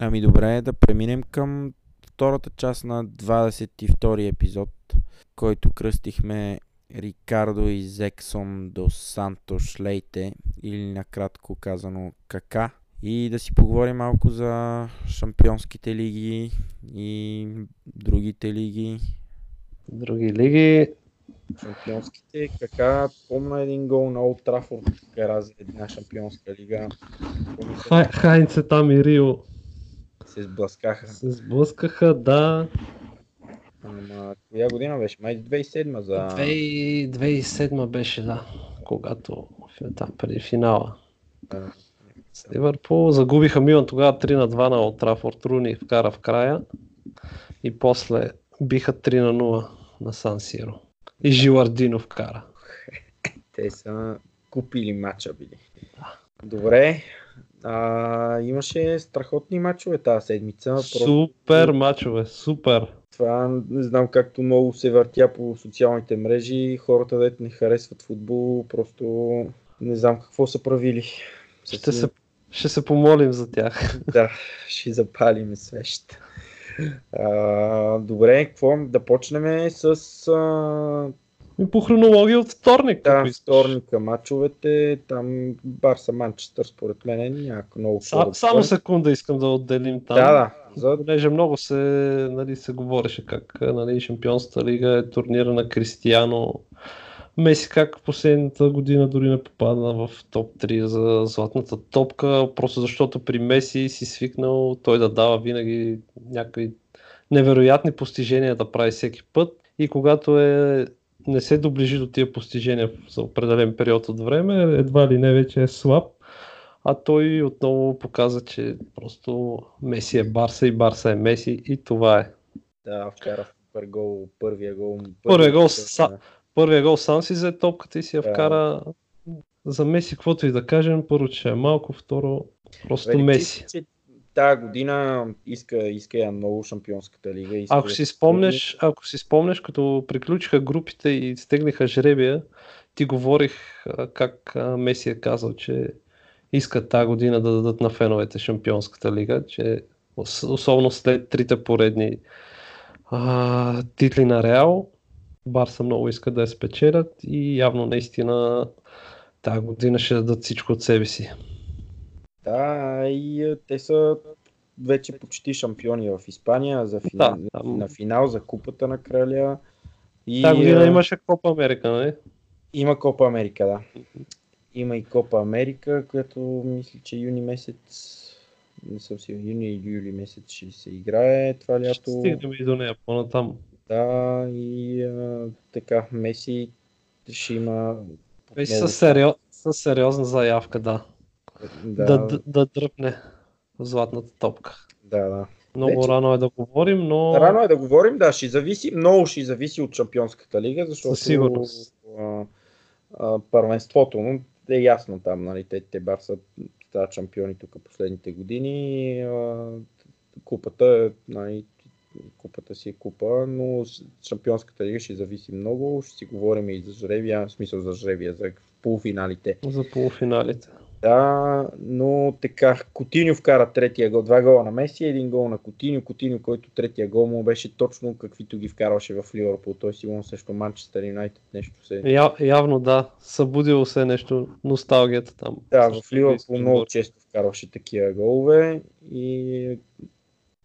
Ами добре, да преминем към втората част на 22 епизод, който кръстихме Рикардо и Зексон до Сантош Лейте, или накратко казано Кака. И да си поговорим малко за шампионските лиги и другите лиги. Други лиги. Шампионските, кака помна един гол на Олд Трафорд, кара за една шампионска лига. Хай, Хайнце там и Рио се сблъскаха. се сблъскаха, да. Ама, коя година беше? Май 2007 за... 2000 2007 беше, да. Когато там преди финала. Да. С Ливърпул загубиха Милан тогава 3 на 2 на Олд Трафорд. Руни вкара в края. И после биха 3 на 0 на Сан Сиро. И Жилардино вкара. Те са купили мача били. Добре. А, имаше страхотни мачове тази седмица. Просто Супер мачове, супер. Това не знам както много се въртя по социалните мрежи. Хората, дето не харесват футбол, просто не знам какво са правили. Ще се, ще се помолим за тях. Да, ще запалим свещ. А, добре, какво? Да почнем с а, И по хронология от вторник. да, вторника мачовете. Там Барса Манчестър, според мен, няма много какво Са, само секунда искам да отделим там. Да, да. За... Понеже много се, нали, се говореше как нали, Шампионската лига е турнира на Кристияно. Меси как последната година дори не попадна в топ 3 за златната топка, просто защото при Меси си свикнал той да дава винаги някакви невероятни постижения да прави всеки път и когато е, не се доближи до тия постижения за определен период от време, едва ли не вече е слаб. А той отново показа, че просто Меси е Барса и Барса е Меси и това е. Да, вкара супер гол, първия гол. Първия гол са- Първия гол сам си взе топката и си я вкара за Меси, каквото и да кажем, първо, че е малко, второ, просто Велики, Меси. че Тая година иска, иска я много шампионската лига. Иска Ако си спомнеш, ако си спомнеш, като приключиха групите и стегнаха жребия, ти говорих как Меси е казал, че искат тази година да дадат на феновете Шампионската лига, че ос- особено след трите поредни а, титли на Реал, Барса много искат да я спечелят и явно наистина тази година ще дадат всичко от себе си. Да, и а, те са вече почти шампиони в Испания за финал, Да, там- на финал за купата на краля. И, Тази година а, имаше Копа Америка, нали? Има Копа Америка, да. Има и Копа Америка, която мисля, че юни месец, не съм сигурен, юни или юли месец ще се играе това Ще лято. стигнем и до нея по-натам. Да, и а, така, Меси ще има Меси със, сериоз, със сериозна заявка, да. да, Да, да, да дръпне златната топка. да, да. Много Вече- рано е да говорим, но Рано е да говорим, да, ще зависи, много ще зависи от Шампионската лига, защото Със сигурност. а, а, първенството но е ясно там, нали, те, те Барса стават шампиони тук последните години, а, купата, нали, купата си е купа, но Шампионската лига ще зависи много, ще си говорим и за жребия, в смисъл за жребия, за полуфиналите. за полуфиналите. Да, но така, Котиньо вкара третия гол, два гола на Меси, един гол на Котиньо, Котиньо, който третия гол му беше точно каквито ги вкарваше в Ливърпул, той сигурно срещу Манчестър Юнайтед нещо се... Я, явно да, събудило се нещо, носталгията там. Да, в Ливърпул много често вкарваше такива голове и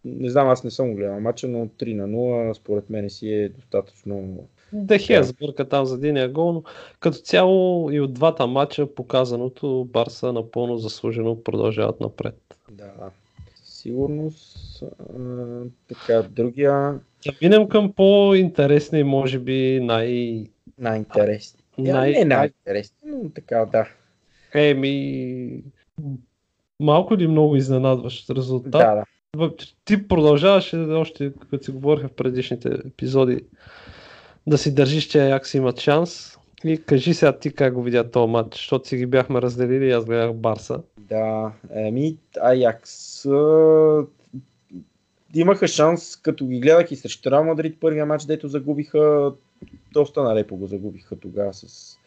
не знам, аз не съм гледал мача, но 3 на 0 според мен си е достатъчно Дехе сбърка там за единия гол, но като цяло и от двата матча показаното Барса напълно заслужено продължават напред. да, сигурност. А, така, другия Да минем към по-интересни, може би най... най-интересен. най... Най... Не най-интересен, но така, да. Еми, малко или много изненадващ резултат. Да, да. Ти продължаваше още, като си говориха в предишните епизоди, да си държиш, че Аякс имат шанс. И кажи сега ти как го видя този матч, защото си ги бяхме разделили и аз гледах Барса. Да, еми, Аякс имаха шанс, като ги гледах и срещу Реал Мадрид първия матч, дето загубиха, доста налепо го загубиха тогава с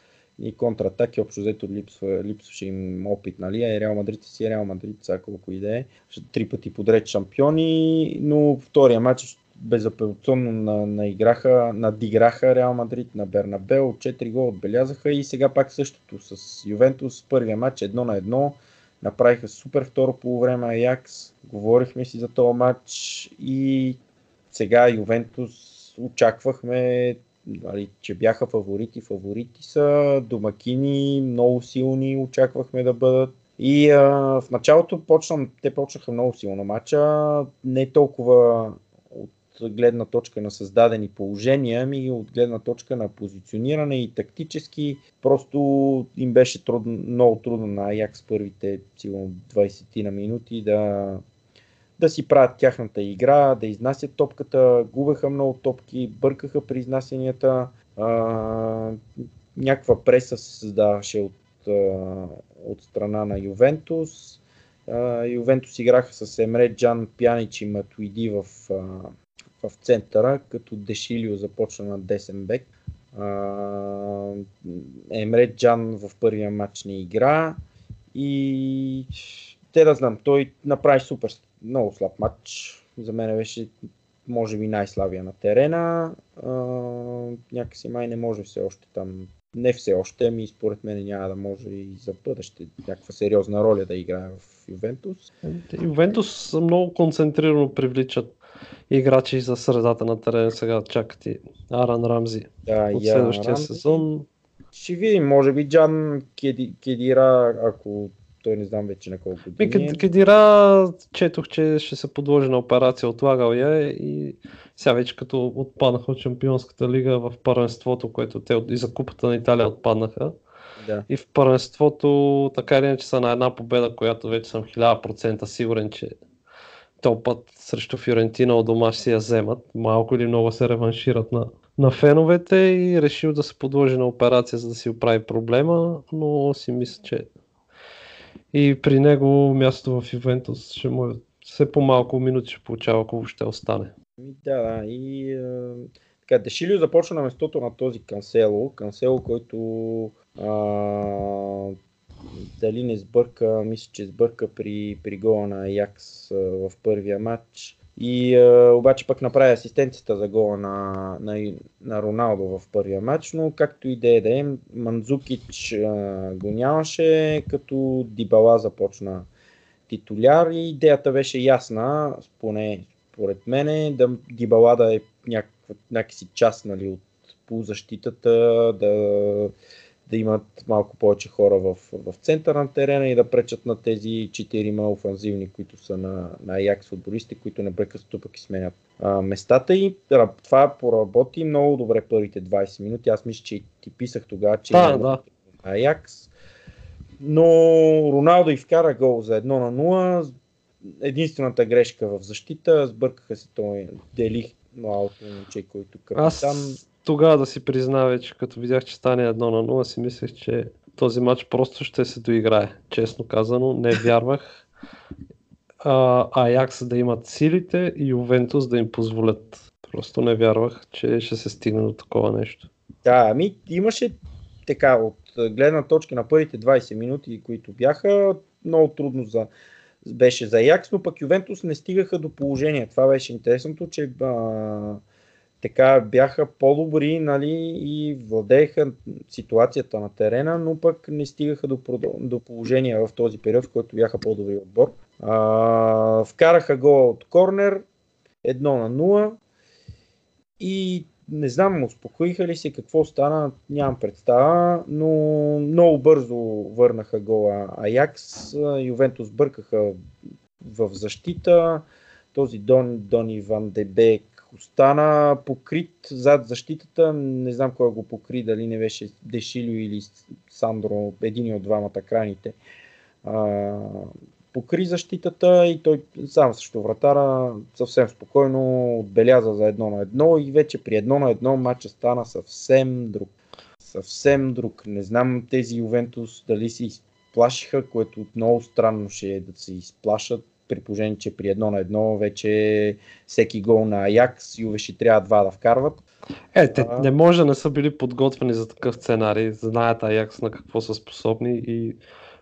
и контратаки, общо взето липсва, липсваше им опит, нали? Е, Реал Мадрид си е Реал Мадрид, сега колко идея. Три пъти подред шампиони, но втория матч безапелационно на, наиграха, надиграха Реал Мадрид на Бернабел, 4 гола отбелязаха и сега пак същото с Ювентус, първия матч едно на едно, направиха супер второ по време Аякс, говорихме си за този матч и сега Ювентус очаквахме нали, че бяха фаворити. Фаворити са домакини, много силни, очаквахме да бъдат. И а, в началото почна, те почнаха много силно матча, не толкова от гледна точка на създадени положения, ами от гледна точка на позициониране и тактически. Просто им беше трудно, много трудно на Аякс първите сигурно 20 на минути да, да си правят тяхната игра, да изнасят топката, губеха много топки, бъркаха при изнасянията, а, някаква преса се създаваше от, а, от страна на Ювентус. А, Ювентус играха с Емре Джан, Пянич и Матуиди в, а, в центъра, като Дешилио започна на десен бек. Емре Джан в първия матч не игра и те да знам, той направи супер много слаб матч. За мен беше може би най-слабия на терена. А, някакси май не може все още там. Не все още, ами според мен няма да може и за бъдеще някаква сериозна роля да играе в Ювентус. Ювентус много концентрирано привличат играчи за средата на терена. Сега чакат и Аран Рамзи да, от следващия Рамзи. сезон. Ще видим, може би Джан Кедира, ако той не знам вече на колко години. Ми, Кедира четох, че ще се подложи на операция, отлагал я и сега вече като отпаднаха от Чемпионската лига в първенството, което те и за купата на Италия отпаднаха. Да. И в първенството така или иначе са на една победа, която вече съм 1000% сигурен, че този път срещу Фиорентина от дома ще си я вземат. Малко или много се реваншират на, на феновете и решил да се подложи на операция, за да си оправи проблема, но си мисля, че и при него мястото в Ювентус ще му е все по-малко минути ще получава, ако ще остане. Да, да. И а, така, Дешилио започна на местото на този Кансело. Кансело, който а, дали не сбърка, мисля, че сбърка при, при гола на Якс в първия матч. И а, обаче пък направи асистенцията за гола на, на, на Роналдо в първия матч, но както и да е да е, Манзукич а, го нямаше, като Дибала започна титуляр. И идеята беше ясна, поне според мен, да Дибала да е някаква, някакси част нали, от полузащитата, да да имат малко повече хора в, в центъра на терена и да пречат на тези четирима офанзивни, които са на, на Аякс футболисти, които непрекъснато пък и сменят а, местата и това поработи много добре първите 20 минути. Аз мисля, че ти писах тогава, че а, да. Аякс. Но Роналдо и вкара гол за 1 на 0. Единствената грешка в защита, сбъркаха се той Делих малко момче, който капитан. Аз тогава да си призна вече, като видях, че стане едно на 0, си мислех, че този матч просто ще се доиграе. Честно казано, не вярвах. А, Аякс да имат силите и Ювентус да им позволят. Просто не вярвах, че ще се стигне до такова нещо. Да, ами имаше така, от гледна точка на първите 20 минути, които бяха, много трудно за, беше за Аякс, но пък Ювентус не стигаха до положение. Това беше интересното, че а, така бяха по-добри нали, и владееха ситуацията на терена, но пък не стигаха до, до положение в този период, в който бяха по-добри отбор. А, вкараха го от корнер, едно на 0 и не знам, успокоиха ли се, какво стана, нямам представа, но много бързо върнаха гола Аякс, Ювентус бъркаха в защита, този Дон, Дони Ван Дебек остана покрит зад защитата. Не знам кой го покри, дали не беше Дешилио или Сандро, един от двамата крайните. А, покри защитата и той сам също вратара съвсем спокойно отбеляза за едно на едно и вече при едно на едно матча стана съвсем друг. Съвсем друг. Не знам тези Ювентус дали си изплашиха, което много странно ще е да се изплашат при положение, че при едно на едно вече всеки гол на Аякс Юве ще трябва два да вкарват. Е, те не може да не са били подготвени за такъв сценарий, знаят Аякс на какво са способни и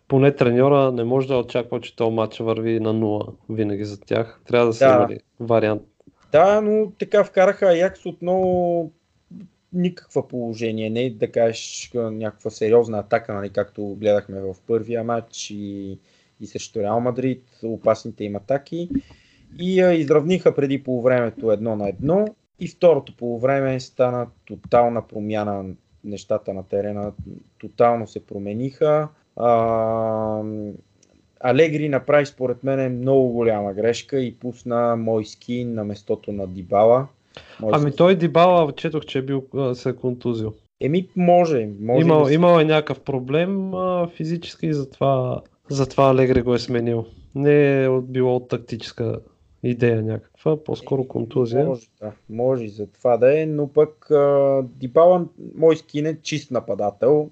поне треньора не може да очаква, че този матч върви на нула винаги за тях. Трябва да се да. имали вариант. Да, но така вкараха Аякс отново никаква положение, не да кажеш някаква сериозна атака, нали, както гледахме в първия матч и, и срещу Реал Мадрид, опасните им атаки. И а, изравниха преди по времето едно на едно. И второто по време стана тотална промяна нещата на терена, тотално се промениха. А, Алегри направи според мен много голяма грешка и пусна мой скин на местото на Дибала. Може ами той Дибала, четох, че е бил се е контузил. Еми, може. може имал, да имал е някакъв проблем а, физически и затова, затова Алегри го е сменил. Не е било от тактическа идея някаква, по-скоро контузия. Може, да, може за това да е, но пък а, Дибала, мой скин е чист нападател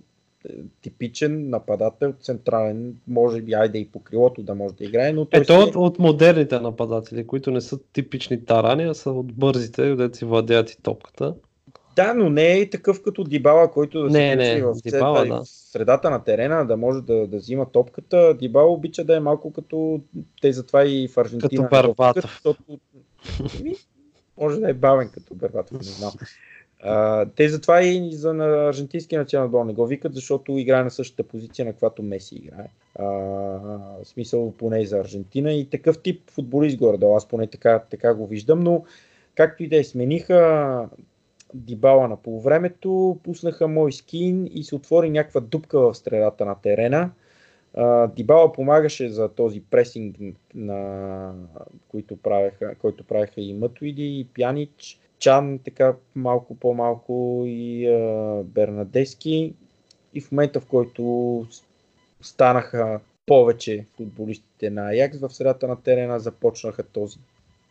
типичен нападател, централен, може би айде и по крилото да може да играе, но той Ето си... от, от модерните нападатели, които не са типични тарани, а са от бързите, където си владеят и топката. Да, но не е такъв като Дибала, който да не, се не, в, Дибала, да. средата на терена, да може да, да взима топката. Дибала обича да е малко като те затова и в Аржентина. Като Барбатов. Защото... може да е бавен като Барбатов, не знам. А, те затова и за на аржентинския национален отбор не го викат, защото играе на същата позиция, на която Меси играе. А, в смисъл поне за Аржентина и такъв тип футболист горе аз поне така, така го виждам, но както и да е, смениха Дибала на полувремето, пуснаха мой скин и се отвори някаква дупка в средата на терена. Дибала помагаше за този пресинг, на който правеха, който правеха и Матуиди, и Пянич Чан, така малко по-малко и Бернадески. И в момента, в който станаха повече футболистите на Аякс в средата на терена, започнаха този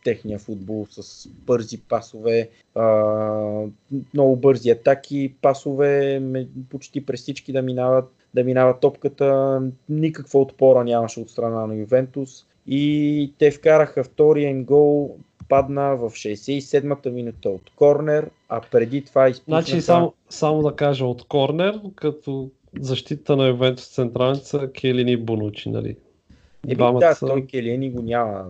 техния футбол с бързи пасове, а, много бързи атаки, пасове, почти през всички да минават, да минават топката. Никаква отпора нямаше от страна на Ювентус. И те вкараха втория им гол падна в 67-та минута от корнер, а преди това изпуснаха... Значи само, само да кажа от корнер, като защита на Ювентус централница Келини Бонучи, нали? Еми, Двамата да, той Келини го няма.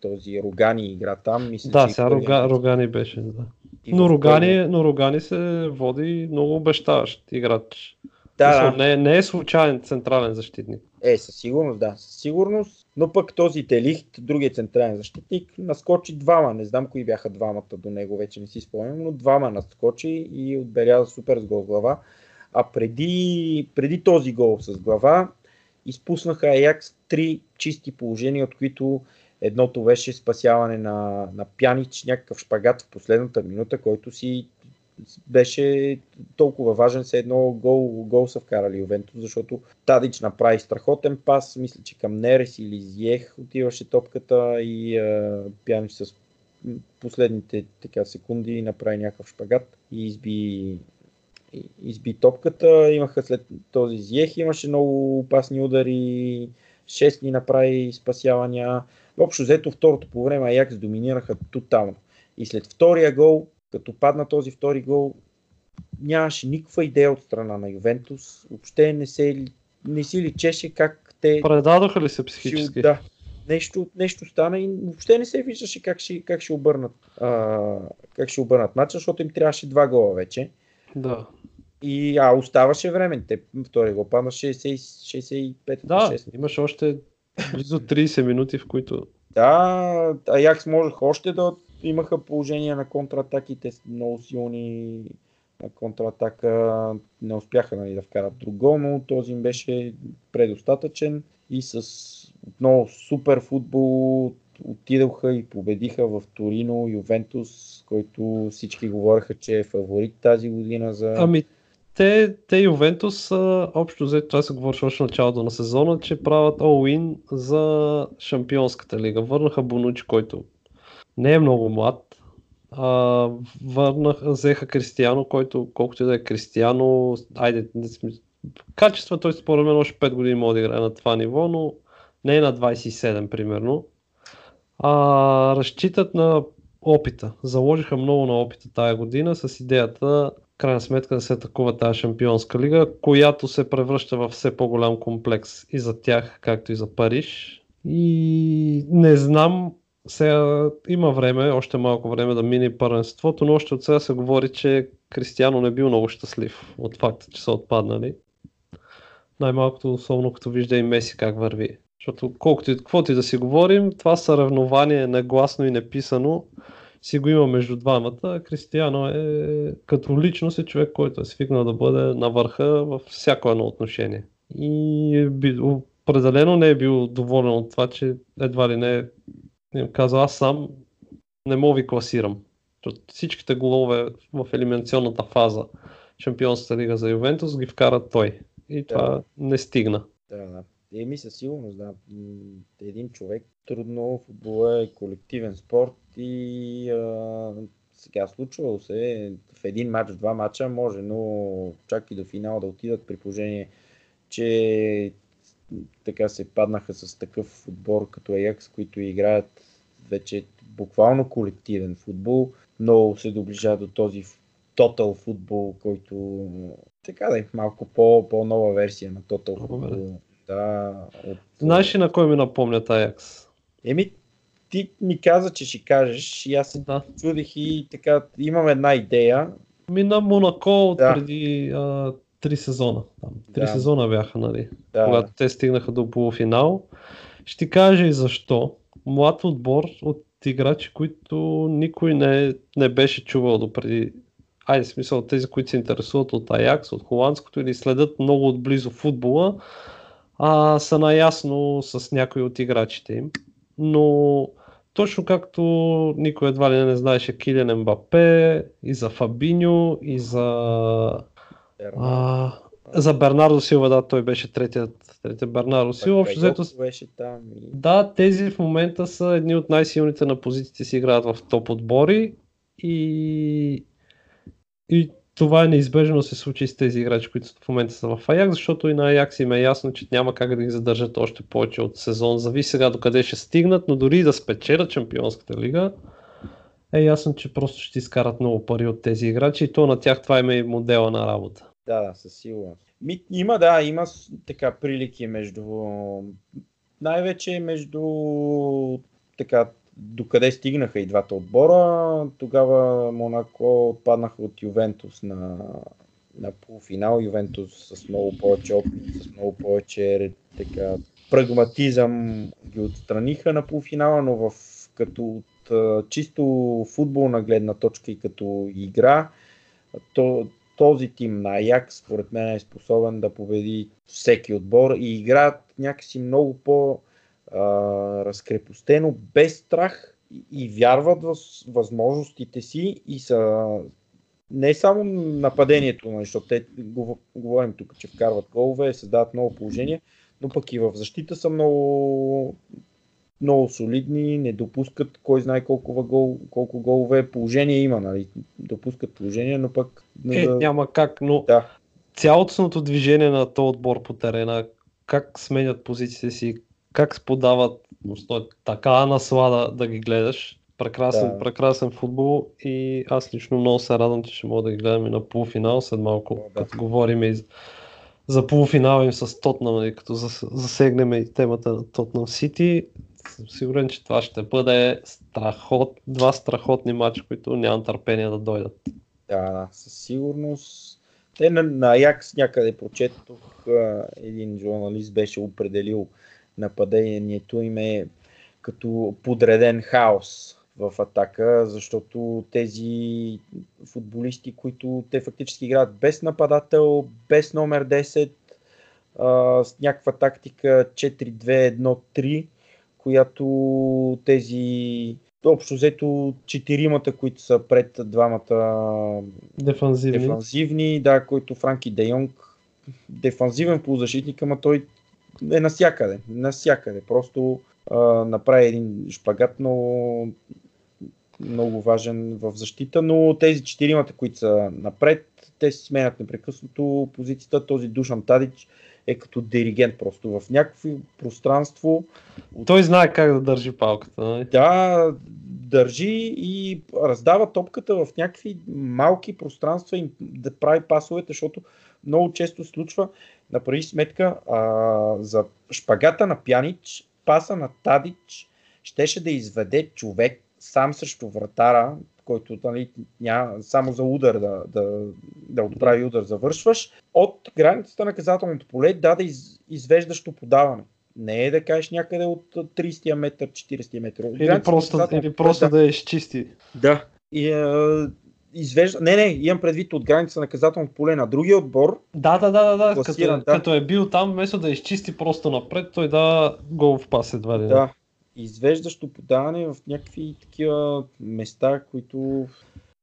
Този Рогани игра там. Мисля, да, сега Рога, Рогани беше, да. но Рогани, но Рогани се води много обещаващ играч. Да, да. Не, не е случайен централен защитник. Е, със сигурност, да. Със сигурност. Но пък този Телихт, другия централен защитник, наскочи двама. Не знам кои бяха двамата до него, вече не си спомням, но двама наскочи и отбеляза супер с гол глава. А преди, преди този гол с глава, изпуснаха Аякс три чисти положения, от които едното беше спасяване на, на Пянич, някакъв шпагат в последната минута, който си беше толкова важен, се едно гол, гол са вкарали Ювентус, защото Тадич направи страхотен пас, мисля, че към Нерес или Зиех отиваше топката и а, Пянич с последните така, секунди направи някакъв шпагат и изби, изби топката. Имаха след този Зиех, имаше много опасни удари, 6 ни направи спасявания. Общо взето второто по време Аякс доминираха тотално. И след втория гол като падна този втори гол, нямаше никаква идея от страна на Ювентус. Въобще не, се, не си личеше как те... Предадоха ли се психически? Да. Нещо, нещо стана и въобще не се виждаше как ще, как ще обърнат а, как ще обърнат матча, защото им трябваше два гола вече. Да. И а, оставаше време. Те втори гол падна 60, 65 Да, 6. имаше още близо 30 минути, в които... Да, Аякс можех още да имаха положение на контратаките много силни на контратака не успяха нали, да вкарат друг гол, но този им беше предостатъчен и с отново супер футбол отидоха и победиха в Торино, Ювентус, който всички говореха, че е фаворит тази година за... Ами, те, те Ювентус, общо взето, това се говореше още началото на сезона, че правят all-in за Шампионската лига. Върнаха Бонучи, който не е много млад. А, върнах, взеха Кристияно, който колкото и да е Кристияно, айде, не сме, качество той според мен още 5 години може да играе на това ниво, но не е на 27 примерно. А, разчитат на опита. Заложиха много на опита тая година с идеята крайна сметка да се атакува тази шампионска лига, която се превръща в все по-голям комплекс и за тях, както и за Париж. И не знам, сега има време, още малко време да мине първенството, но още от сега се говори, че Кристиано не бил много щастлив от факта, че са отпаднали. Най-малкото, особено като вижда и Меси как върви. Защото колкото и каквото и да си говорим, това съревнование негласно и неписано си го има между двамата. Кристияно е като личност е човек, който е свикнал да бъде на върха във всяко едно отношение. И е бил, определено не е бил доволен от това, че едва ли не е казал аз сам не мога ви класирам. Всичките голове в елиминационната фаза Шампионската лига за Ювентус ги вкара той. И това да. не стигна. Да, да. Еми със сигурност, да. Един човек трудно, футбола е колективен спорт и а, сега случвало се в един матч, в два матча може, но чак и до финала да отидат при положение, че така се паднаха с такъв отбор като Аякс, които играят вече буквално колективен футбол. Много се доближава до този тотал футбол, който така да е малко по, по-нова версия на тотал футбол. Да, от... Знаеш ли на кой ми напомнят Аякс? Еми, ти ми каза, че ще кажеш и аз се да. чудих и така, имам една идея. Ми на Монако от да. преди а, три сезона. Там. Три да. сезона бяха, нали? Да. Когато те стигнаха до полуфинал. Ще ти кажа и защо. Млад отбор от играчи, които никой не, не беше чувал до преди. Айде, смисъл, тези, които се интересуват от Аякс, от холандското или следят много отблизо футбола, а, са наясно с някои от играчите им. Но точно както никой едва ли не знаеше Килиан Мбапе, и за Фабиньо, и за... А, за Бернардо Силва, да, той беше третият, третият Бернардо Силва. Общо взето... беше там. И... Да, тези в момента са едни от най-силните на позициите си играят в топ отбори и, и това е неизбежно се случи с тези играчи, които в момента са в Аякс, защото и на Аякс им е ясно, че няма как да ги задържат още повече от сезон. Зависи сега до къде ще стигнат, но дори да спечелят Чемпионската лига, е ясно, че просто ще изкарат много пари от тези играчи и то на тях това има и модела на работа. Да, да, със сигурност. Има, да, има така прилики между най-вече между така докъде стигнаха и двата отбора. Тогава Монако отпаднаха от Ювентус на, на полуфинал. Ювентус с много повече опит, с много повече така, прагматизъм ги отстраниха на полуфинала, но в, като от чисто футболна гледна точка и като игра, то, този тим на Аякс, според мен е способен да победи всеки отбор и играят някакси много по- а, разкрепостено, без страх и, и вярват в възможностите си и са не само нападението, нали, защото те говорим тук, че вкарват голове, създават много положение, но пък и в защита са много, много солидни, не допускат кой знае колко, гол, колко голове положение има, нали? допускат положение, но пък... Е, да... няма как, но да. цялостното движение на този отбор по терена, как сменят позициите си, как подават, но е така наслада да ги гледаш. Прекрасен, да. прекрасен футбол и аз лично много се радвам, че ще мога да ги гледам и на полуфинал след малко, да. като говорим и за полуфинал им с Тотнам, и като засегнем и темата на Тотнам Сити. Съм сигурен, че това ще бъде страхот, два страхотни матча, които нямам търпение да дойдат. Да, да, със сигурност. Те на, на Аякс някъде прочетох, един журналист беше определил нападението им е като подреден хаос в атака, защото тези футболисти, които те фактически играят без нападател, без номер 10, а, с някаква тактика 4-2-1-3, която тези общо взето четиримата, които са пред двамата дефанзивни, дефанзивни да, който Франки Де Йонг дефанзивен полузащитник, ама той е насякъде. Насякъде. Просто а, направи един шпагат много, много важен в защита, но тези четиримата, които са напред, те си сменят непрекъснато позицията. Този Душан Тадич е като диригент просто в някакво пространство. Той знае как да държи палката. Нали? Да, държи и раздава топката в някакви малки пространства и да прави пасовете, защото много често случва, направи сметка, а, за шпагата на Пянич, паса на Тадич, щеше да изведе човек сам срещу вратара, който нали, няма само за удар да, да, да отправи удар завършваш, от границата на наказателното поле да да из, извеждащо подаване. Не е да кажеш някъде от 30 метър, 40 метър. Или просто, или просто да, да я изчисти. Да. И, е, извежда... Не, не, имам предвид от граница на наказателното поле на другия отбор. Да, да, да, да, да. Като, да. като е бил там, вместо да изчисти просто напред, той да гол в пас едва ли. Да, извеждащо подаване в някакви такива места, които...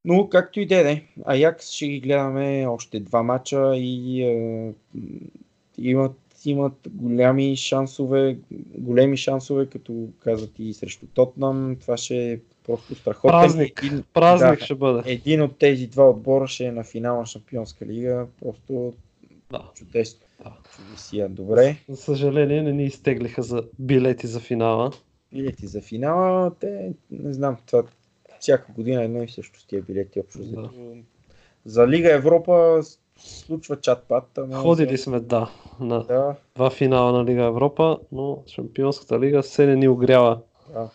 Но както и да е, Аякс ще ги гледаме още два мача и е, имат, имат голями шансове, големи шансове, като казват и срещу Тотнам. Това ще е просто страхотен. Празник, един, празник да, ще бъде. Един от тези два отбора ще е на финал на Шампионска лига. Просто да. чудесно. Да. Чудесия, добре. За съжаление не ни изтеглиха за билети за финала билети за финала, те не знам, това всяка година едно и също с тия билети общо. Да. За Лига Европа случва чат-пат. Ходили за... сме, да, на да. два финала на Лига Европа, но Шампионската лига се не ни огрява. Да.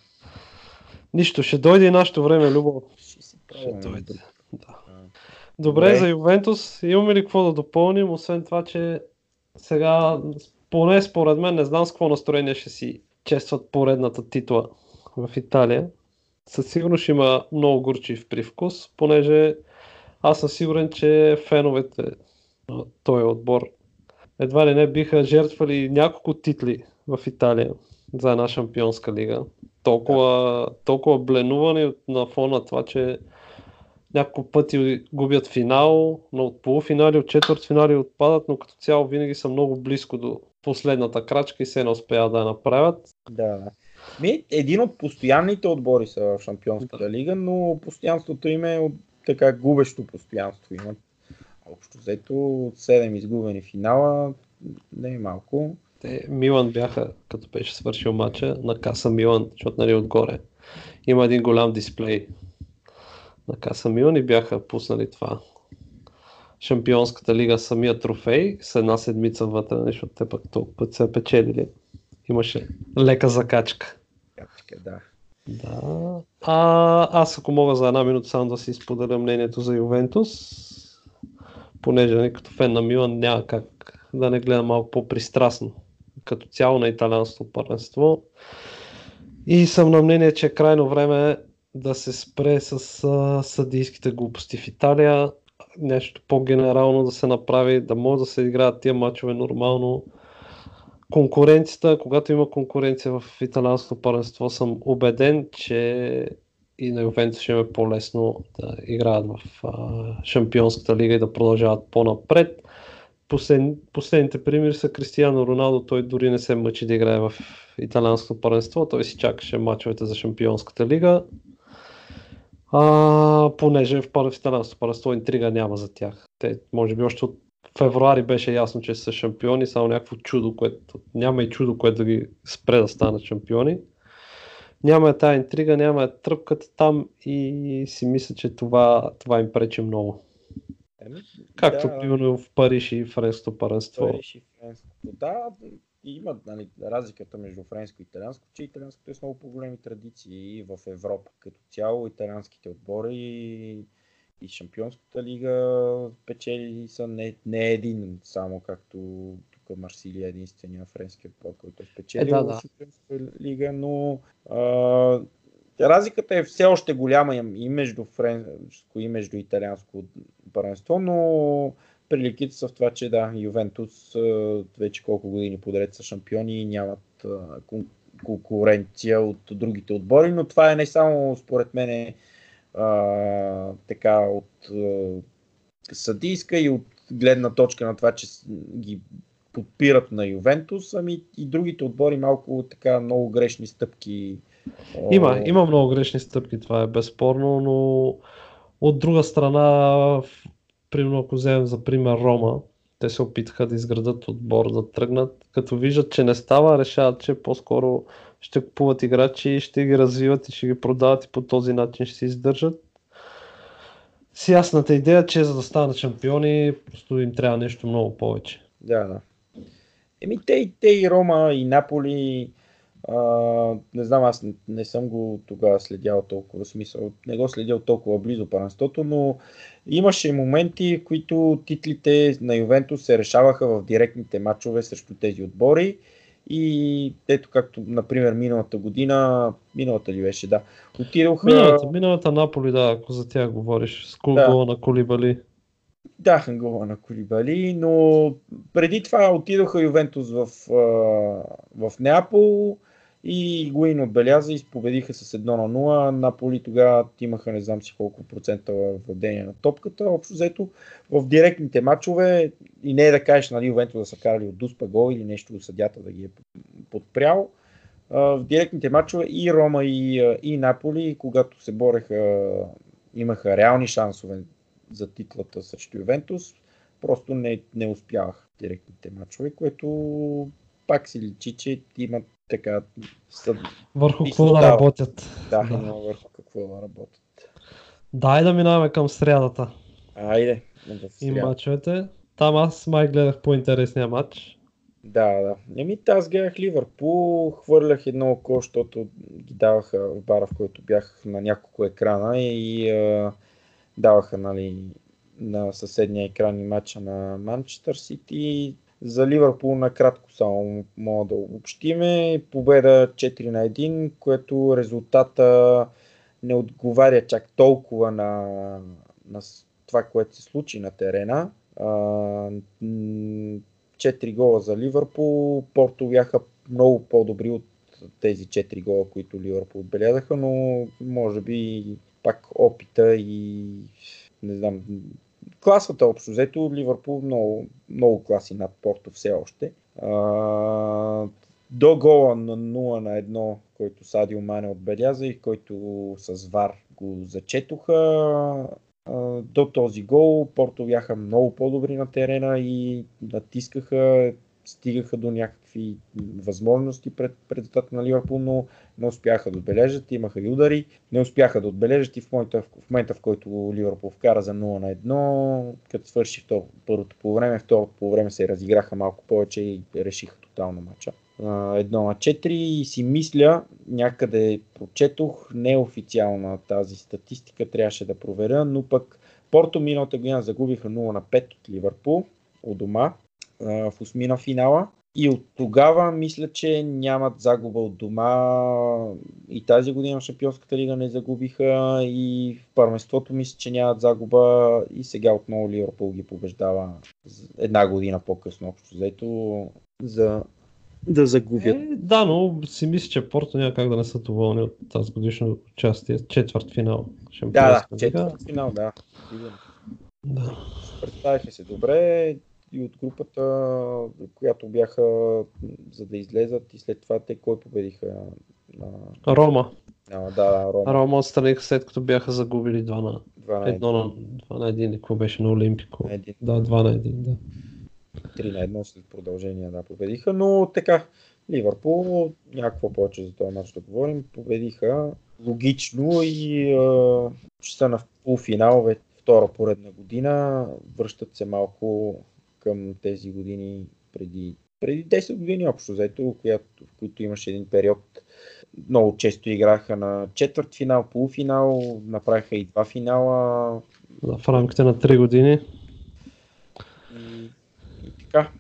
Нищо, ще дойде и нашето време, Любо. Ще, се ще дойде. Да. Добре, Добре, за Ювентус имаме ли какво да допълним, освен това, че сега, поне според мен, не знам с какво настроение ще си честват поредната титла в Италия. Със сигурност ще има много горчив привкус, понеже аз съм сигурен, че феновете на този отбор едва ли не биха жертвали няколко титли в Италия за една шампионска лига. Толкова, толкова бленувани на фона на това, че няколко пъти губят финал, но от полуфинали, от четвърт финали отпадат, но като цяло винаги са много близко до последната крачка и се не успяват да я направят. Да. Ми, един от постоянните отбори са в Шампионската да. лига, но постоянството им е така губещо постоянство. Имат общо взето от 7 изгубени финала, не е малко. Те, Милан бяха, като беше свършил матча, на каса Милан, защото нали отгоре има един голям дисплей на каса Милан и бяха пуснали това Шампионската лига самия трофей с една седмица вътре, защото те пък толкова път се печелили. Имаше лека закачка. Качка, да. Да. А, аз ако мога за една минута само да си споделя мнението за Ювентус, понеже не, нали, като фен на Милан няма как да не гледам малко по-пристрастно като цяло на италианското първенство. И съм на мнение, че е крайно време да се спре с а, съдийските глупости в Италия нещо по-генерално да се направи, да може да се играят тия матчове нормално. Конкуренцията, когато има конкуренция в италианското първенство, съм убеден, че и на Ювентус ще е по-лесно да играят в а, Шампионската лига и да продължават по-напред. Послед, последните примери са Кристиано Роналдо, той дори не се мъчи да играе в италианското първенство, той си чакаше мачовете за Шампионската лига а, понеже в италянското първенство интрига няма за тях. Те, може би още от февруари беше ясно, че са шампиони, само някакво чудо, което няма и чудо, което да ги спре да станат шампиони. Няма е тази интрига, няма е тръпката там и си мисля, че това, това им пречи много. Еми, Както да, примерно в Париж и Френското първенство. Париж и Френското, да, има нали, разликата между френско и италианско, че италианското е с много по-големи традиции в Европа. Като цяло италианските отбори и, Шампионската лига печели са не, не един, само както тук Марсилия е единствения френски отбор, който е спечелил е, да, да. Шампионската лига, но а, разликата е все още голяма и между френско и между италианско първенство, но приликите са в това, че да, Ювентус вече колко години подред са шампиони и нямат конкуренция от другите отбори, но това е не само според мен а, така от а, съдийска и от гледна точка на това, че ги подпират на Ювентус, ами и другите отбори малко така много грешни стъпки. Има, има много грешни стъпки, това е безспорно, но от друга страна примерно ако вземем за пример Рома, те се опитаха да изградат отбор, да тръгнат, като виждат, че не става, решават, че по-скоро ще купуват играчи, ще ги развиват и ще ги продават и по този начин ще се издържат. С ясната идея, че за да станат шампиони, просто им трябва нещо много повече. Да, да. Еми те, те и Рома, и Наполи, а, не знам, аз не, не съм го тогава следял толкова, смисъл, не го следял толкова близо първенството, но имаше моменти, в които титлите на Ювентус се решаваха в директните матчове срещу тези отбори. И ето както, например, миналата година, миналата ли беше, да, отидоха... Миналата, миналата Наполи, да, ако за тях говориш, с да. на Колибали. Да, гола на Колибали, но преди това отидоха Ювентус в, в Неапол и го им отбеляза и победиха с 1 на 0. Наполи тогава имаха не знам си колко процента владение на топката. Общо взето в директните матчове и не е да кажеш нали, Ювентус да са карали от Дуспа гол или нещо съдята да ги е подпрял. В директните матчове и Рома и, и Наполи, когато се бореха, имаха реални шансове за титлата срещу Ювентус, просто не, не успявах в директните матчове, което пак си личи, че имат така... Съд... Върху какво да работят. Да, да. Но върху какво да работят. Дай да минаваме към срядата. Айде. И мачовете. Там аз май гледах по-интересния матч. Да, да. Еми, аз гледах Ливърпул, хвърлях едно око, защото ги даваха в бара, в който бях на няколко екрана и а, даваха нали, на съседния екран и матча на Манчестър Сити. За Ливърпул накратко само мога да обобщиме. Победа 4 на 1, което резултата не отговаря чак толкова на, на това, което се случи на терена. 4 гола за Ливърпул. Порто бяха много по-добри от тези 4 гола, които Ливърпул отбелязаха, но може би пак опита и не знам, класата общо взето, Ливърпул много, много класи над Порто все още. А, до гола на 0 на 1, който Садио Мане отбеляза и който с Вар го зачетоха, а, до този гол Порто бяха много по-добри на терена и натискаха стигаха до някакви възможности пред, пред на Ливърпул, но не успяха да отбележат, имаха и удари, не успяха да отбележат и в момента, в момента в който Ливърпул вкара за 0 на 1, като свърши втор, първото по време, второто по време се разиграха малко повече и решиха тотално матча. Едно на 4 и си мисля, някъде прочетох неофициална тази статистика, трябваше да проверя, но пък Порто миналата година загубиха 0 на 5 от Ливърпул у дома в осмина финала. И от тогава мисля, че нямат загуба от дома. И тази година в Шампионската лига не загубиха. И в първенството мисля, че нямат загуба. И сега отново Ливърпул ги побеждава една година по-късно, общо взето, за да загубят. Е, да, но си мисля, че Порто няма как да не са доволни от тази годишно участие. Четвърт финал. Да, да, четвърт финал, да. Да. Представиха се добре и от групата, която бяха за да излезат и след това те кой победиха? На... Рома. А, да, Рома. Рома отстраниха след като бяха загубили 2 на, 2 на 1. на, 2 на 1, какво беше на Олимпико. На 1. Да, 2 на 1, да. 3 на 1 след продължение да победиха, но така, Ливърпул, някакво повече за този матч да говорим, победиха логично и а, ще са на полуфинал втора поредна година, връщат се малко към тези години преди, преди 10 години общо взето, в които имаше един период много често играха на четвърт финал, полуфинал, направиха и два финала. В рамките на 3 години. И, и така.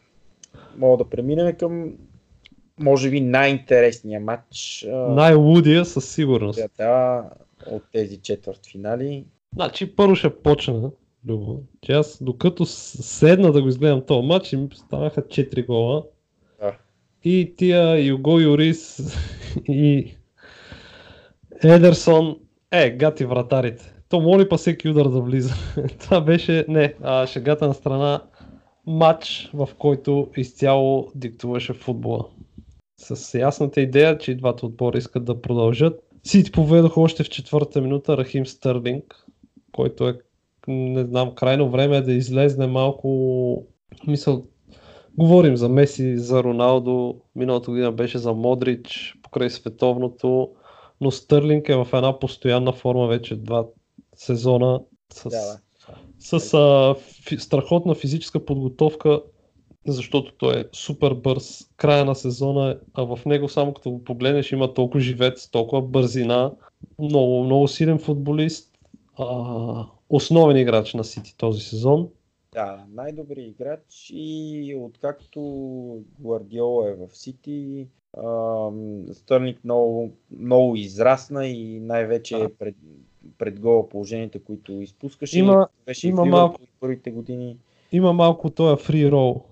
Мога да преминем към може би най-интересния матч. Най-лудия със сигурност. Да, от тези четвърт финали. Значи първо ще почна Любо. Че аз докато седна да го изгледам този матч, ми станаха 4 гола. Да. И тия Юго Юрис и Едерсон, е, гати вратарите. То моли па всеки удар да влиза. Това беше, не, а, шегата на страна, матч, в който изцяло диктуваше футбола. С ясната идея, че и двата отбора искат да продължат. Сити поведоха още в четвърта минута Рахим Стърлинг, който е не знам, крайно време е да излезне малко, мисъл, Говорим за Меси, за Роналдо, миналата година беше за Модрич, покрай световното, но Стърлинг е в една постоянна форма вече два сезона с, Да, да. с а, фи, страхотна физическа подготовка, защото той е супер бърз. Края на сезона, а в него само като го погледнеш има толкова живец, толкова бързина, много, много силен футболист, а, основен играч на Сити този сезон. Да, най-добрият играч и откакто Гвардиола е в Сити, Стърник много, много израсна и най-вече Да. пред, пред гола положенията, които изпускаше. Има- беше има малко- първите години. Има малко този фри рол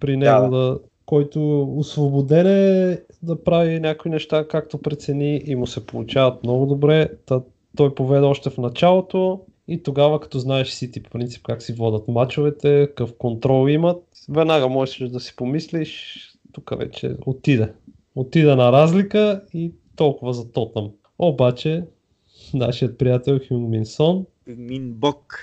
при него, Да, да, който освободен е да прави някои неща както прецени и му се получават много добре. Та, той поведе още в началото и тогава като знаеш Сити по принцип как си водат мачовете, какъв контрол имат, веднага можеш да си помислиш, тук вече отиде. Отида на разлика и толкова за Тотнам. Обаче, нашият приятел Хюн Минсон, Мин Бок.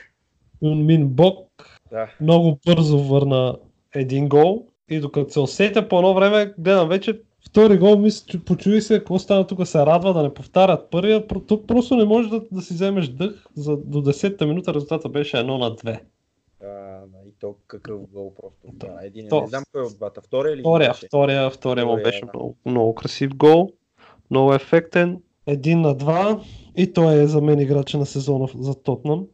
Хюн Мин Бок Да. много бързо върна един гол и докато се усетя по едно време, гледам вече втори гол, мисля, че почуи се какво стана тук, се радва да не повтарят първия, тук просто не можеш да, да си вземеш дъх, за, до 10-та минута резултата беше 1 на 2. А, и то какъв гол просто. Да, един, То- не знам кой е от двата. Втория или Втория, беше? втория, втория му беше много, много красив гол, много ефектен, 1 на 2 и той е за мен играч на сезона за Тотнам.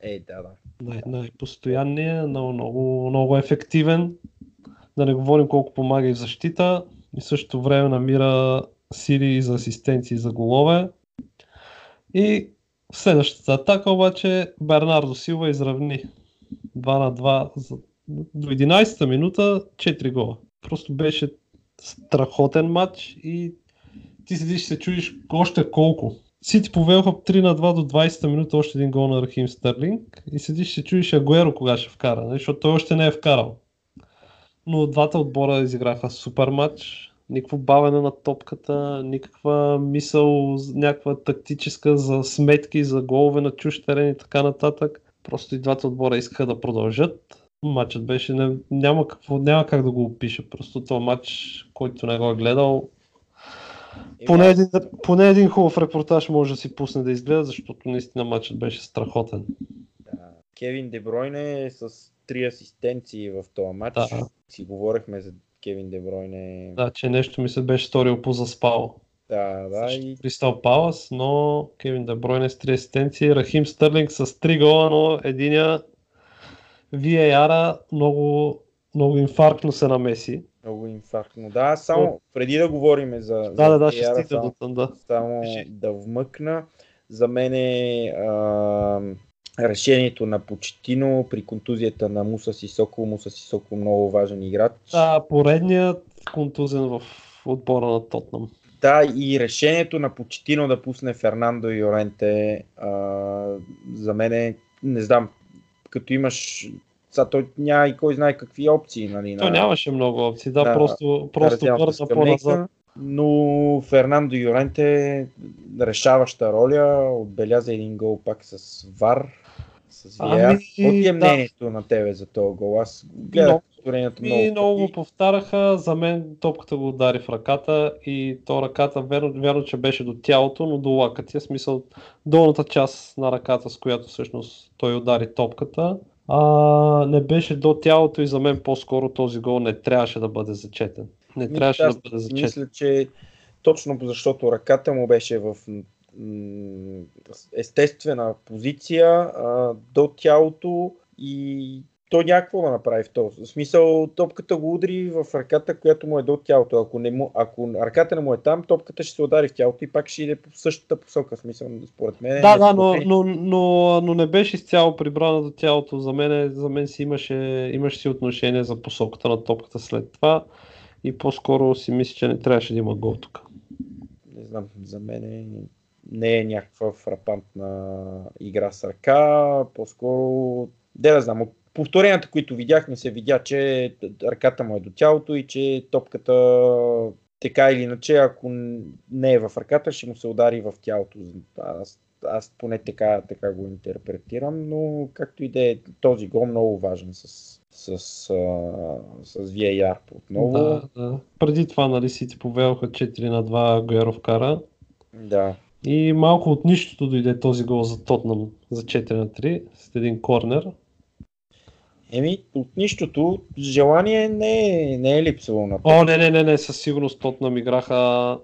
Е, да, да. Най- най-постоянния, много, много, много ефективен. Да не говорим колко помага и в защита. И в същото време намира сили за асистенции за голове. И в следващата атака обаче Бернардо Силва изравни 2 на 2 за... до 11-та минута 4 гола. Просто беше страхотен матч и ти седиш и се чудиш още колко. Сити повелха 3 на 2 до 20-та минута още един гол на Рахим Стърлинг и седиш и се чудиш Агуеро кога ще вкара, нали? защото той още не е вкарал. Но двата отбора изиграха супер матч. Никакво бавене на топката, никаква мисъл, някаква тактическа за сметки, за голове на чуж терен и така нататък. Просто и двата отбора искаха да продължат. Матчът беше, не, няма, какво, няма как да го опиша. Просто този матч, който не го е гледал, поне един, поне един хубав репортаж може да си пусне да изгледа, защото наистина матчът беше страхотен. Да. Кевин Дебройне е с три асистенции в този матч. Да. Си говорихме за Кевин Дебройне. Да, че нещо ми се беше сторил по-заспало. да, да и Кристал Палас, но Кевин Дебройне с 3 асистенции, Рахим Стърлинг с 3 гола, но единия VAR много, много инфарктно се намеси. много инфарктно. Да, само преди да говорим за, за Да, да, да, ще до там, да. само да вмъкна. За мен е а, решението на Почетино при контузията на Муса Сисоко. Муса Сисоко много важен играч. Да, поредният контузен в отбора на Тотнам. Да, и решението на Почетино да пусне Фернандо Йоренте а, за мен е, не знам, като имаш сега той няма и кой знае какви опции. Нали, Той на- нямаше много опции, да, Да, просто, просто с по-назад. Но Фернандо Йоренте решаваща роля, отбеляза един гол пак с ВАР, с Ами. Какво ти е да. мнението на тебе за този гол? Аз гледах Много. повторението И много, много го повтараха, за мен топката го удари в ръката и то ръката, верно, вярно, че беше до тялото, но до лакътя, смисъл долната част на ръката, с която всъщност той удари топката. А, не беше до тялото и за мен по-скоро този гол не трябваше да бъде зачетен. Не трябваше да бъде зачетен. Мисля, че точно защото ръката му беше в естествена позиция а, до тялото и то някакво да направи в този. В смисъл, топката го удри в ръката, която му е до тялото. Ако, не му, ако ръката не му е там, топката ще се удари в тялото и пак ще иде по същата посока. Смисъл, според мен. Да, да, но, но, но, но не беше изцяло прибрана до тялото. За мен, за мен си имаше, имаше си отношение за посоката на топката след това и по-скоро си мисля, че не трябваше да има гол тук. не знам, за мен е, не е някаква фрапантна игра с ръка, по-скоро, де да знам, от повторенията, които видяхме, се видя, че ръката му е до тялото и че топката така или иначе, ако не е в ръката, ще му се удари в тялото. Аз, аз поне така, така го интерпретирам, но както и да е, този гол много важен с с, а, с VAR отново. Да, да. Преди това, нали, Сити повелха 4 на 2, Гуеро вкара. Да. И малко от нищото дойде този гол за Тотнам за 4 на 3 с един корнер. Еми, от нищото желание не е, не е липсвало на О, не, не, не, не, със сигурност Тотнам играха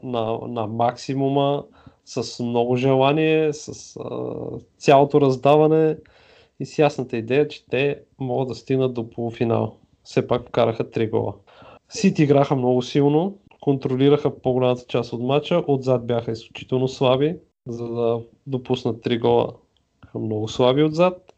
на, на максимума, с много желание, с а, цялото раздаване и с ясната идея, че те могат да стигнат до полуфинал. Все пак вкараха 3 гола. Сити играха много силно, контролираха по-голямата част от матча, отзад бяха изключително слаби, за да допуснат 3 гола. Много слаби отзад.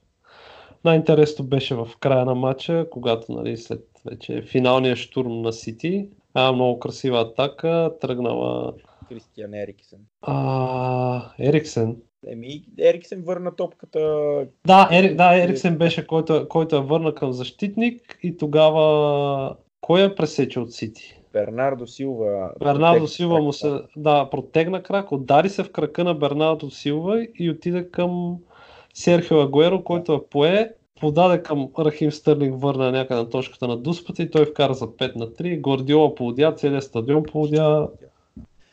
Най-интересното беше в края на матча, когато нали, след вече финалния штурм на Сити, а, много красива атака, тръгнала Кристиан Ериксен. а, Ериксен. Еми, Ериксен върна топката. Да, Ери, да, Ериксен беше, който, който я върна към защитник и тогава кой я пресече от Сити? Бернардо Силва. Бернардо Силва му се, да, протегна крак, удари се в крака на Бернардо Силва и отиде към Серхио Агуеро, който я пое, подаде към Рахим Стърлинг, върна някъде на точката на дуспата и той вкара за 5 на 3. Гордиола полудя, целият стадион.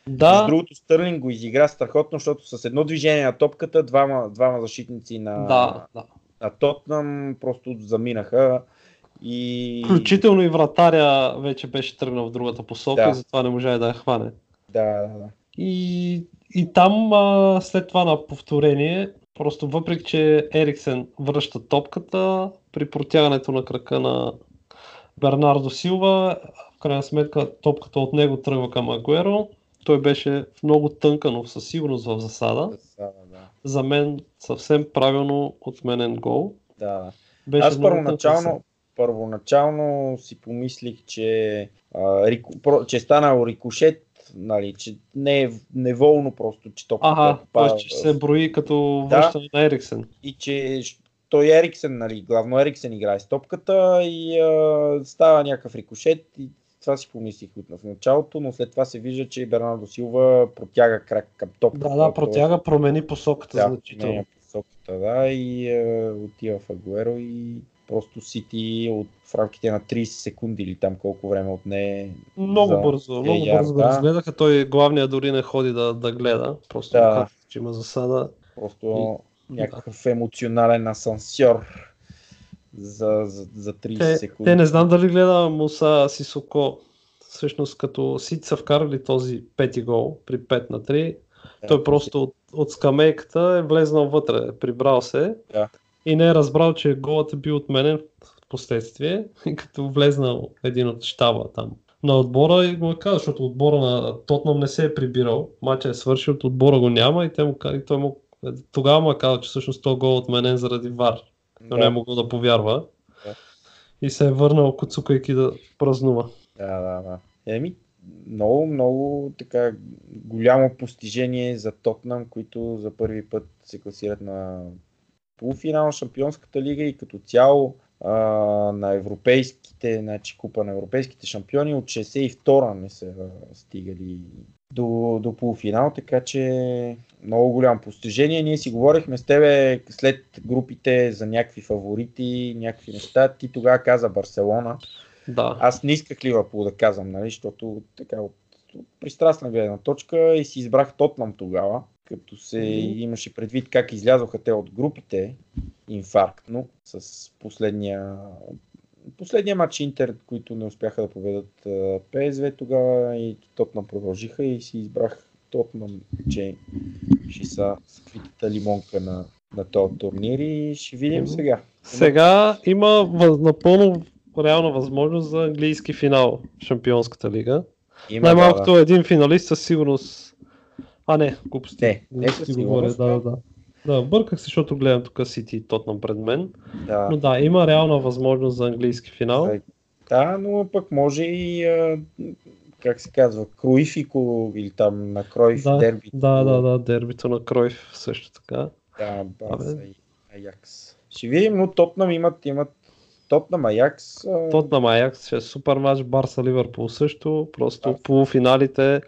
Между Да, другото, Стърлинг го изигра страхотно, защото с едно движение на топката, двама, двама защитници на, да, да. на Тотнам просто заминаха. И... Включително и вратаря вече беше тръгнал в другата посока Да. и затова не можа да я хване. Да, да, да. И, и там а, след това на повторение, просто въпреки, че Ериксен връща топката, при протягането на крака на Бернардо Силва, в крайна сметка топката от него тръгва към Агуеро. Той беше много тънка, но със сигурност в засада. Засада, да. За мен съвсем правилно отменен гол. да. Беше Аз първоначално. Първоначално си помислих, че, а, рико, про, че е станал рикошет, нали, че не е неволно просто, че топката Ага, попада т.е. че в- се брои като Да. връщане на Ериксен. и че той Ериксен, нали, главно Ериксен играе с топката и а, става някакъв рикошет и това си помислих от в началото, но след това се вижда, че Бернардо Силва протяга крак към топката. Да, да, протяга, промени посоката да, значително. променя посоката, да, и а, отива в Агуеро и просто Сити от, в рамките на 30 секунди или там колко време отне Много за бързо, много VAR, бързо да. разгледаха. Той главният дори не ходи да, да гледа. Просто Да. да. казва, че има засада. Просто някакъв емоционален асансьор за, за, за 30 Те, секунди. те не знам дали гледа Муса Сисоко. Всъщност като Сити са вкарали този пети гол при 5 на 3, Да, той просто от, от скамейката е влезнал вътре, прибрал се Да. И не е разбрал, че голът е бил отменен в последствие, като влезнал един от щаба там на отбора и му е казал, защото отбора на Тотнам не се е прибирал, матча е свършил, от отбора го няма и, те му, и той му, тогава му е казал, че всъщност този гол е отменен заради ВАР. Той не е могъл да повярва. Да. И се е върнал куцукайки да празнува. Да, да, да. Еми, много, много така голямо постижение за Тотнам, които за първи път се класират на полуфинал на Шампионската лига и като цяло а, на европейските, значи купа на европейските шампиони от 62-а не са стигали до, до полуфинал, така че много голямо постижение. Ние си говорихме с тебе след групите за някакви фаворити, някакви неща. Ти тогава каза Барселона. Да. Аз не исках Ливърпул да казвам, нали, защото така пристрастна гледна точка и си избрах Тотнам тогава, като се Мгм. имаше предвид как излязоха те от групите инфарктно с последния последния матч Интер, които не успяха да победат ПСВ тогава и Тотнам продължиха и си избрах Тотнам, че ще са скритата лимонка на, на този турнир и ще видим сега. Сега има въз- напълно реална възможност за английски финал в Шампионската лига. Има, да, Най-малкото един финалист със сигурност. А, не, глупости. Не, не със говоря, Да, да. Да, бърках се, защото гледам тук Сити и Тотнам пред мен. да. Но да, има реална възможност за английски финал. За- Да, но пък може и, а, как се казва, Круифико или там на Кройф Да, дерби. Да, да, да, дербито на Кройф също така. Да, Барса и Аякс. Ще видим, но Тотнам имат, имат Тотнам, Аякс. а, Тотнам Аякс ще е супер матч, Барса Ливърпул също. Просто Да. полуфиналите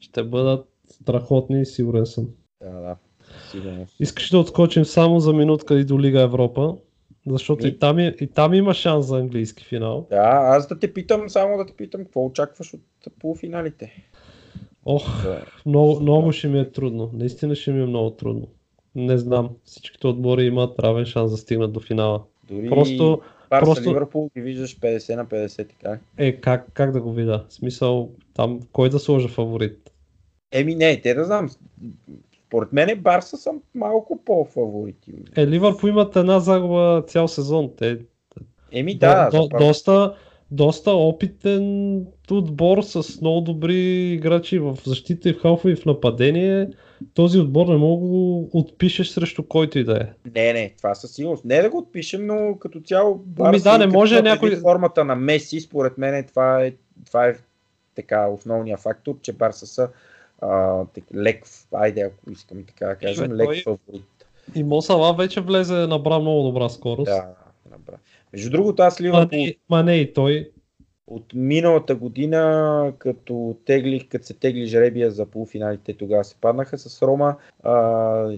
ще бъдат страхотни, сигурен съм. Да, да, сигурно. Искаш да отскочим само за минутка и до Лига Европа. Защото И- и там, и, и там има шанс за английски финал. Да, аз да те питам, само да те питам, какво очакваш от полуфиналите? Ох, За- много, много ще ми е трудно. Наистина ще ми е много трудно. Не знам. Всичките отбори имат равен шанс да стигнат до финала. Дори Просто, Барса просто- Ливърпул ги виждаш 50 на 50, така ли? е, как, как да го видя? В смисъл, там, кой да сложа фаворит? Еми не, те да знам. Според мен Барса са малко по-фаворити. Е, Ливърпул имат една загуба цял сезон. Те, Еми да, до, за- доста, доста опитен отбор с много добри играчи в защита и в халфа и в нападение. Този отбор не мога го отпишеш срещу който и да е. Не, не, това със сигурност. Не да го отпишем, но като цяло Ами да, не може някой- формата на Меси, според мен това е, това е така основният фактор, че Барса са а, так, лек, айде ако искаме така да кажем, Бе, лек той- фаворит. И Мосала вече влезе, набра много добра скорост. Да, добра. Между другото, аз Ливърпул не, ма не и той. От миналата година, като теглих, като се тегли жребия за полуфиналите, тогава се паднаха с Рома. А,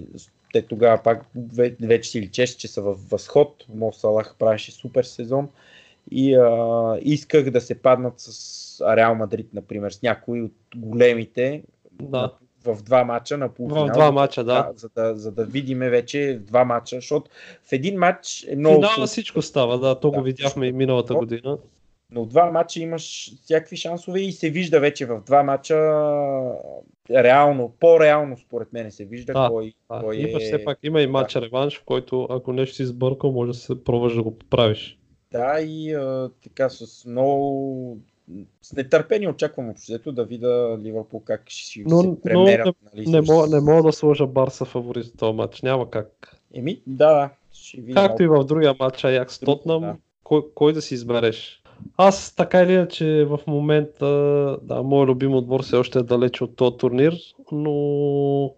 те тогава пак ве- вече си личеше, че са в възход. Мо Салах правеше супер сезон. И а, исках да се паднат с Реал Мадрид, например, с някои от големите Да. в два мача на полуфинал. В два мача, да. за, да, за да видиме вече два мача, защото в един матч е много Финала всичко става, да, то Да. го видяхме и миналата година. Но два мача имаш всякакви шансове и се вижда вече в два мача реално, по-реално според мен се вижда Да, кой, Да, кой е... все пак, има и матч реванш, в който ако нещо си сбъркал, може да се пробваш да го поправиш. Да, и а, така с много... С нетърпение очаквам общото да видя Ливърпул как ще Но- се но премерят. нали, Не мога, не мога да сложа Барса фаворит в този матч, няма как. Еми, да, да. Ще видим. Както и в другия матч Аякс Тотнам, да. кой, кой да си избереш? Аз така или иначе в момента, да, моят любим отбор все още е далеч от този турнир, но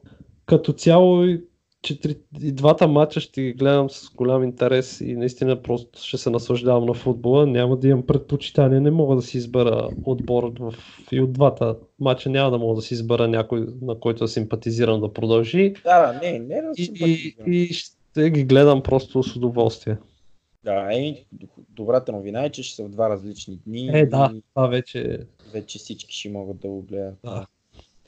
като цяло и, четири, и двата матча ще ги гледам с голям интерес и наистина просто ще се наслаждавам на футбола. Няма да имам предпочитание, не мога да си избера отбор в, и от двата матча няма да мога да си избера някой, на който да симпатизирам да продължи. Да, да, не, не да И, и, и ще ги гледам просто с удоволствие. Да, е, добрата новина е, че ще са в два различни дни. Е, да, и това вече е. вече всички ще могат да го гледат. Да.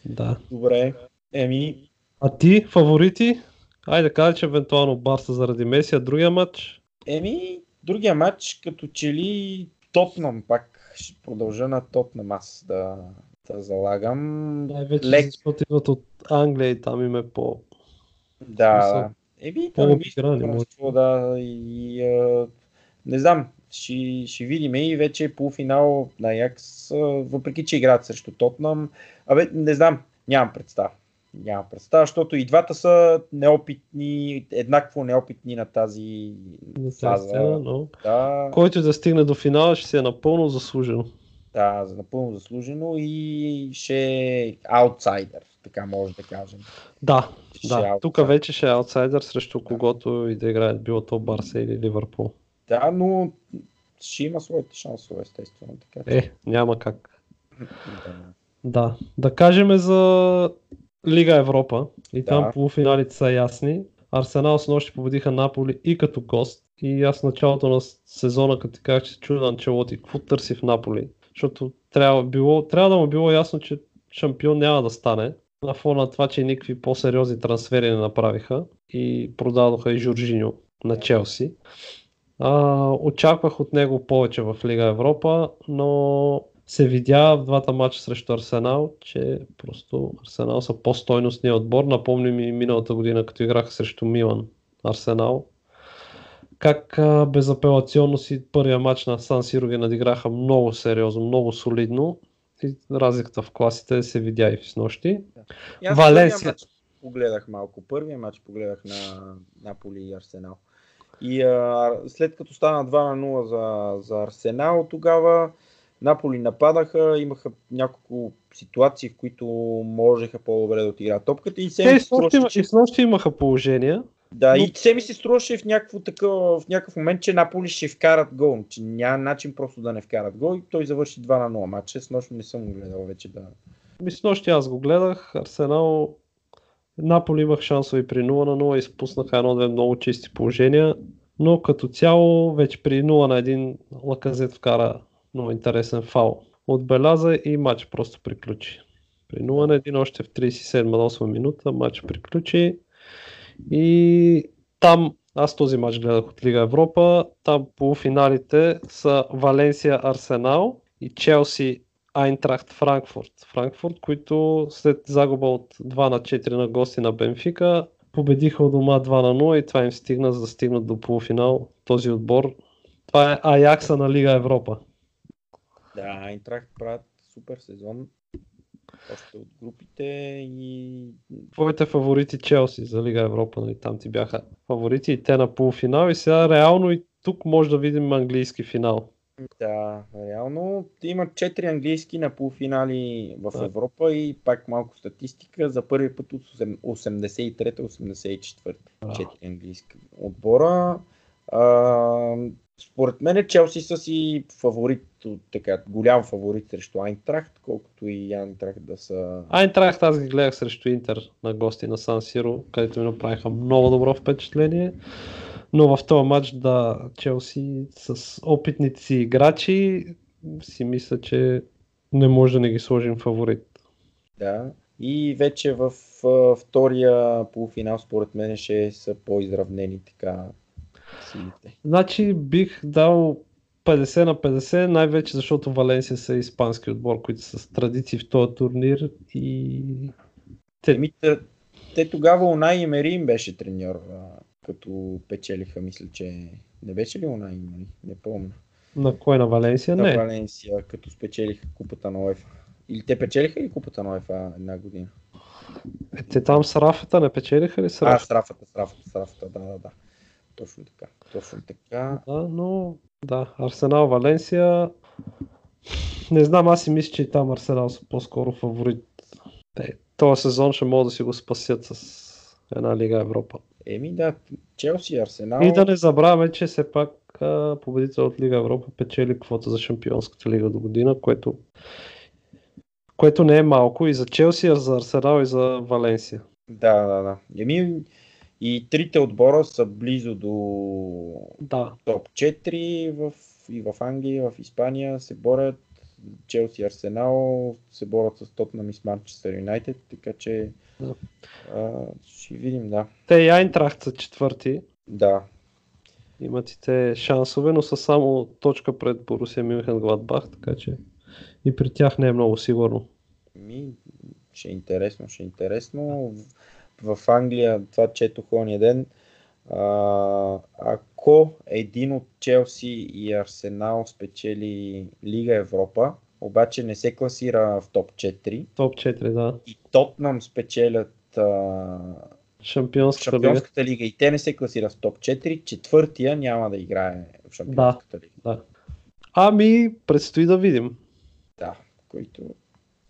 Да. Добре. Еми, А ти, фаворити? Айде да кажа, че евентуално Барса заради Меси, а другия матч? еми, другия матч, като че ли Тотнам пак ще продължа на Тотнам аз да, да залагам. Най-вече Лек. защото идват от Англия и там им е по... Да, да. Еми, може. първенство, да, и а, не знам, ще, ще видим и вече е полуфинал на Якс, въпреки че играят срещу Тотнам. Абе, не знам, нямам представа. Нямам представа, защото и двата са неопитни, еднакво неопитни на тази на фаза. сцена, но... Да, Който да стигне до финала ще си е напълно заслужено. да, за напълно заслужено и ще е аутсайдер, така може да кажем. Да, Ще е да. аутсайдер. Тук вече ще е аутсайдер срещу когото и да играят, било то Барса или Ливърпул. Да, но ще има своите шансове, естествено. Така, че- Е, няма как. да. Да. Да кажем за Лига Европа. И там Да. полуфиналите са ясни. Арсенал с нощи победиха Наполи и като гост. И аз в началото на сезона, като ти казах, че на Анчелоти, какво търси в Наполи? Защото трябва, било, трябва да му било ясно, че шампион няма да стане. На фона на това, че никакви по-сериозни трансфери не направиха и продадоха и Жоржиньо на Челси. А, очаквах от него повече в Лига Европа, но се видя в двата матча срещу Арсенал, че просто Арсенал са по-стойностния отбор. Напомни ми миналата година, като играха срещу Милан Арсенал. Как безапелационно си първия матч на Сан Сиро ги надиграха много сериозно, много солидно. И разликата в класите се видя и в снощи. Аз Валенсия. погледах малко. Първия матч погледах на Наполи и Арсенал. И а, след като стана 2 на 0 за, за Арсенал, тогава Наполи нападаха, имаха няколко ситуации, в които можеха по-добре да отиграят топката и Те струваше, и че, с нощи имаха положения. да, но- и се ми се струваше в, някакво такъв, в някакъв момент, че Наполи ще вкарат гол, че няма начин просто да не вкарат гол и той завърши 2 на 0 матча. С нощ не съм го гледал вече да... Ми с нощи аз го гледах. Арсенал Наполи имах шансове при 0 на 0, изпуснаха едно-две много чисти положения. Но като цяло, вече при 0 на 1 Лаказет вкара много интересен фал. Отбеляза и матч просто приключи. При 0 на 1 още в 37-8 минута матч приключи. И там, аз този матч гледах от Лига Европа, там полуфиналите са Валенсия Арсенал и Челси Айнтрахт Франкфурт. Франкфурт, които след загуба от 2 на 4 на гости на Бенфика, победиха от дома 2 на 0 и това им стигна за да стигнат до полуфинал този отбор. Това е Аякса на Лига Европа. Да, Айнтрахт правят супер сезон. Още от групите и... Твоите фаворити Челси за Лига Европа, нали? там ти бяха фаворити и те на полуфинал и сега реално и тук може да видим английски финал. Да, реално има 4 английски на полуфинали в Да. Европа и пак малко статистика. За първи път от 83-84. Браво. 4 английски отбора. А, според мен Челси са си фаворит, така, голям фаворит срещу Айнтрахт, колкото и Айнтрахт да са... Айнтрахт аз ги гледах срещу Интер на гости на Сан Сиро, където ми направиха много добро впечатление. Но в този матч, да, Челси с опитните си играчи си мисля, че не може да не ги сложим фаворит. Да. И вече в а, втория полуфинал, според мен, ще са по-изравнени така силите. Значи бих дал 50 на 50, най-вече защото Валенсия са испански отбор, които са с традиции в този турнир и те, Еми, те, те тогава Унай Емери им беше треньор, а, като печелиха, мисля, че... Не беше ли Унай Емери? Не помня. на кой на Валенсия? На Не. Валенсия, като спечелиха купата на ОЕФА. Или те печелиха ли купата на ОЕФА една година? Е, те там с Рафата не печелиха ли с А, Рафата? с Рафата, с Рафата, с Рафата, да, да, да. Точно така. Точно така. Да, но да, Арсенал, Валенсия. Не знам, аз си мисля, че и там Арсенал са по-скоро фаворит. Те, този сезон ще могат да си го спасят с една Лига Европа. Еми да, Челси, Арсенал. И да не забравяме, че все пак победител от Лига Европа печели квота за Шампионската лига до година, което, което не е малко и за Челси, и за Арсенал и за Валенсия. Да, да, да. Еми, и трите отбора са близо до Да, топ 4 в, и в Англия, и в Испания се борят. Челси и Арсенал се борят с Тотнам и с Манчестър Юнайтед, така че Да. а, ще видим, да. те и Айнтрахт са четвърти, Да, имат и те шансове, но са само точка пред Борусия Мюнхен Гладбах, така че и при тях не е много сигурно. ми, ще е интересно, ще е интересно. В, в Англия, това четох ония ден, а, ако един от Челси и Арсенал спечели Лига Европа, обаче не се класира в топ 4 Топ 4, да. и Тотнам спечелят а, Шампионската лига. Шампионската лига и те не се класират в топ 4, четвъртия няма да играе в Шампионската лига. Да. Ами, предстои да видим. Да, които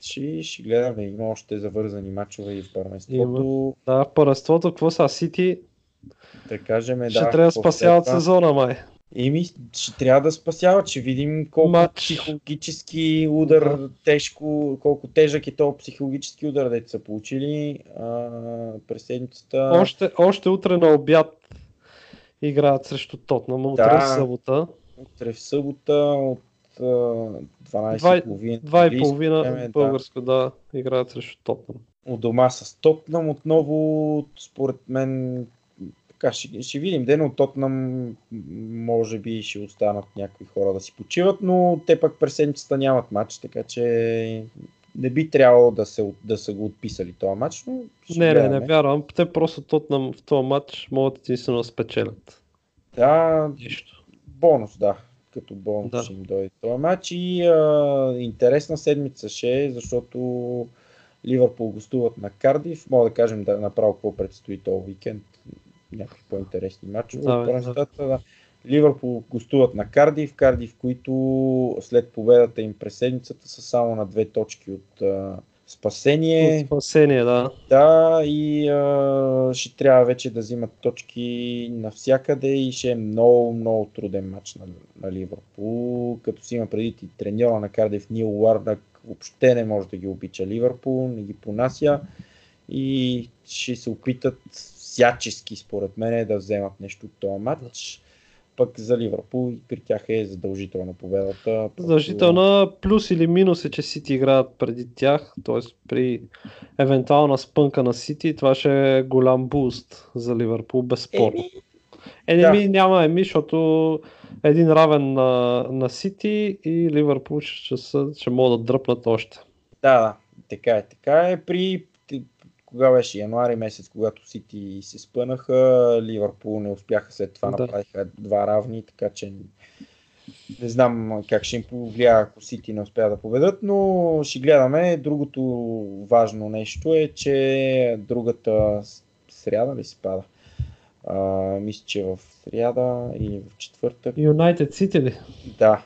ще, ще гледаме. Има още завързани мачове и в първенството. Да, в първенството, какво са? Сити Да кажем, ще да. трябва да спасяват следва. сезона, май. Ими, ще трябва да спасяват. Ще видим колко Матч. психологически удар Да. тежко, колко тежък е този психологически удар, дето са получили а, през седмицата. Още, още утре на обяд играят срещу Тотнам, утре Да. в събота. Утре в събота от а, 12.30. Два и английско половина време, да. българско, да, играят срещу Тотнам. у дома с Тотнам отново, според мен, така ще, ще видим. Ден от Тотнам може би ще останат някои хора да си почиват, но те пък през седмицата нямат матч, така че не би трябвало да, се, да са го отписали този матч, но Не, не, не вярвам. Те просто Тотнам в този матч могат единствено да спечелят. Да, Нищо. бонус, да. Като бонус Да. ще им дойде този матч и а, интересна седмица ще е, защото Ливърпул гостуват на Кардив. Мога да кажем да направо какво предстои този уикенд. Някакви по-интересни матчове. Да, бе, първенствата, да. Ливърпул гостуват на Кардив. Кардив, които след победата им през седмицата са само на две точки от а, спасение. От Спасение, да. Да, и а, ще трябва вече да взимат точки навсякъде и ще е много, много труден матч на, на Ливърпул. Като си има преди и треньора на Кардив Нил Уардак, въобще не може да ги обича Ливърпул, не ги понася и ще се опитат всячески, според мен, да вземат нещо от този матч. пък за Ливърпул при тях е задължителна победата. Задължителна плюс или минус е, че Сити играят преди тях, т.е. при евентуална спънка на Сити, това ще е голям буст за Ливърпул, безспорно. Е, да. ми няма еми, защото един равен на, на Сити и Ливърпул ще, ще, ще могат да дръпнат още. Да, да, така е. Така е при кога беше януари месец, когато Сити се спънаха, Ливърпул не успяха след това, да. направиха два равни, така че не знам как ще им повлия, ако Сити не успя да победат, но ще гледаме. Другото важно нещо е, че другата сряда ли се пада? А, мисля, че в сряда или в четвъртък. Юнайтед Сити ли? Да.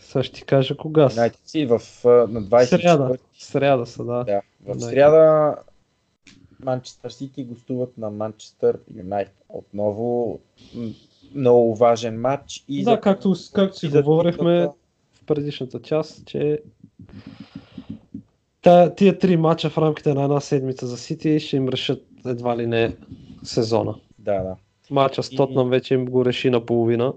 Сега ще ти кажа кога са. Юнайтед Сити в, на 24. Сряда. Сряда са, да. да. В сряда Манчестър Сити гостуват на Манчестър Юнайтед. Отново много важен матч. И да, за... както, както си говорихме в предишната част, че тия три мача в рамките на една седмица за Сити ще им решат едва ли не сезона. Да, да. Мача с Тотнам и... вече им го реши наполовина.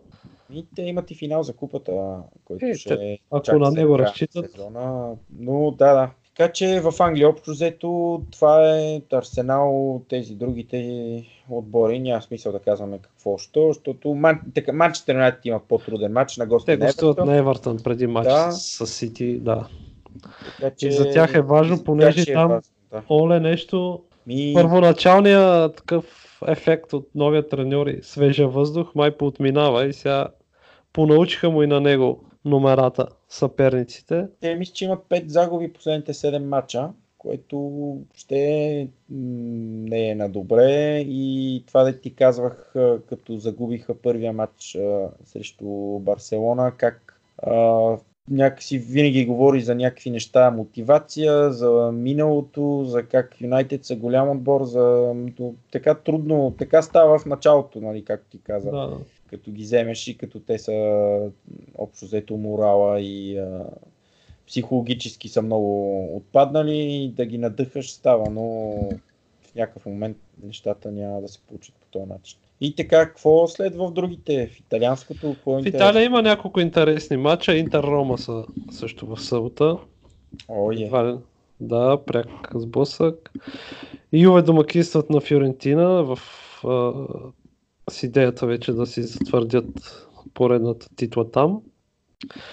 И те имат и финал за купата, който е, ще Ако на него разчитат. Сезона. Но да, да. Така че в Англия общо взето това е Арсенал, тези другите отбори. Няма смисъл да казваме какво ще, защото Манчестър Юнайтед има по-труден матч на гости Те гостуват на Евертън преди матч да. с Сити, да. Така, че... И за тях е важно, понеже е там важно, да. Оле нещо, Ми... първоначалният такъв ефект от новия треньор и свежа въздух май поотминава и сега понаучиха му и на него номерата съперниците. Те мисля, че имат 5 загуби последните 7 мача, което ще не е на добре и това да ти казвах, като загубиха първия матч срещу Барселона, как а, някакси винаги говори за някакви неща, мотивация, за миналото, за как Юнайтед са голям отбор, за така трудно, така става в началото, нали, както ти каза. Да като ги вземеш и като те са общо взето морала и а, психологически са много отпаднали, да ги надъхаш става, но в някакъв момент нещата няма да се получат по този начин. И така, какво следва в другите? В италианското? Какво е в Италия има няколко интересни матча. Интер Рома са също в събота. О, е. Да, пряк сблъсък. Юве домакинстват на Фиорентина в с идеята вече да си затвърдят поредната титла там.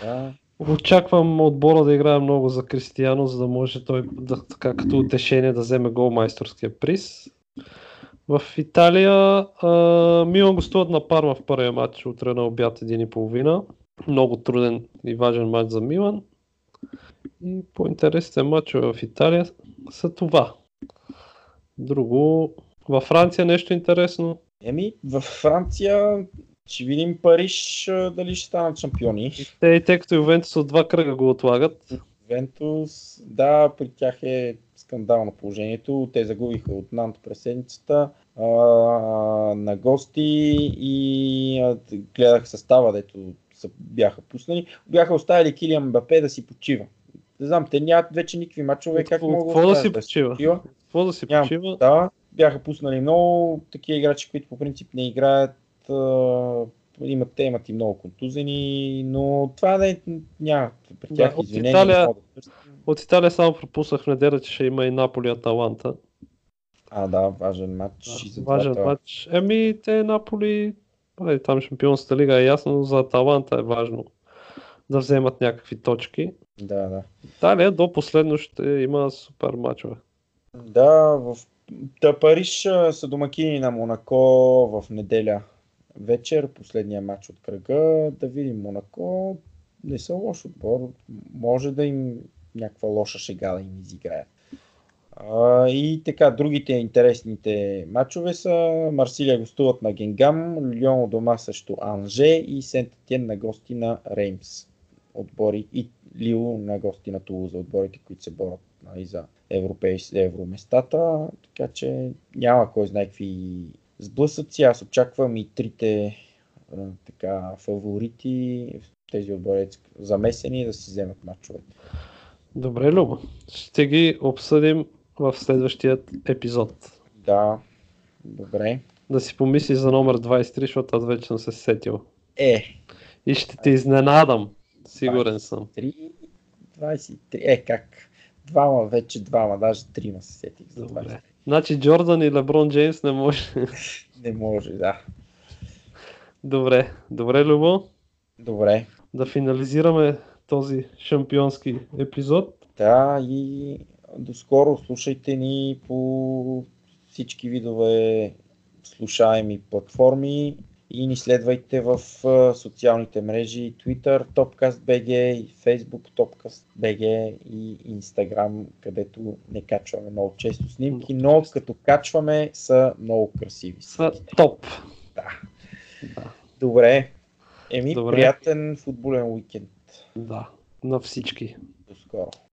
Да. Очаквам отбора да играе много за Кристияно, за да може той да, така като утешение да вземе голмайсторския приз. В Италия Милан гостуват на Парма в първия матч утре на обяд един и половина. Много труден и важен матч за Милан. И по-интересните матчове в Италия са това. Друго. Във Франция нещо интересно. Еми, в Франция ще видим Париж дали ще станат шампиони. Те тъй като Ювентус от два кръга го отлагат. Ювентус, да, при тях е скандално положението. Те загубиха от Нант през седмицата а, на гости и а, гледах състава, дето са, бяха пуснали. Бяха оставили Килиан Бапе да си почива. Не знам, те нямат вече никакви мачове. Как могат да, да си почива? Какво да си почива? Да, бяха пуснали много такива играчи, които по принцип не играят. имат, те имат и много контузени, но това не, няма. При тях да, от, Италия, от Италия само пропуснах в неделя, че ще има и Наполи Аталанта. А, да, важен матч. Да, важен това. матч. Еми, те Наполи, нали, там шампионската лига е ясно, но за Аталанта е важно да вземат някакви точки. Да, да. Италия до последно ще има супер матчове. Да, в Та Париж са домакини на Монако в неделя вечер, последния матч от кръга. Да видим Монако. Не са лош отбор. Може да им някаква лоша шега да им изиграят. И така, другите интересните матчове са Марсилия гостуват на Генгам, Лион дома срещу Анже и Сент Тен на гости на Реймс отбори и Лио на гости на Тулуза, отборите, които се борят нали, за европейски евроместата, така че няма кой знае какви сблъсъци. Аз очаквам и трите така, фаворити, тези отбори замесени да си вземат матчовете. Добре, Любо. Ще ги обсъдим в следващия епизод. Да, добре. Да си помисли за номер 23, защото аз вече съм се сетил. Е, И ще те изненадам. Сигурен съм. 3, 23. Е, как? Двама, вече двама, даже трима се сетих за Добре. 23. Значи Джордан и Леброн Джеймс не може. Не може, да. Добре, добре, Любо. Добре. Да финализираме този шампионски епизод. Да, и доскоро слушайте ни по всички видове слушаеми платформи и ни следвайте в социалните мрежи Twitter, TopcastBG и Facebook TopcastBG и Instagram, където не качваме много често снимки, но като качваме са много красиви. Са топ. Да. Да, Добре. Еми, Добре. приятен футболен уикенд. да, на всички. До скоро.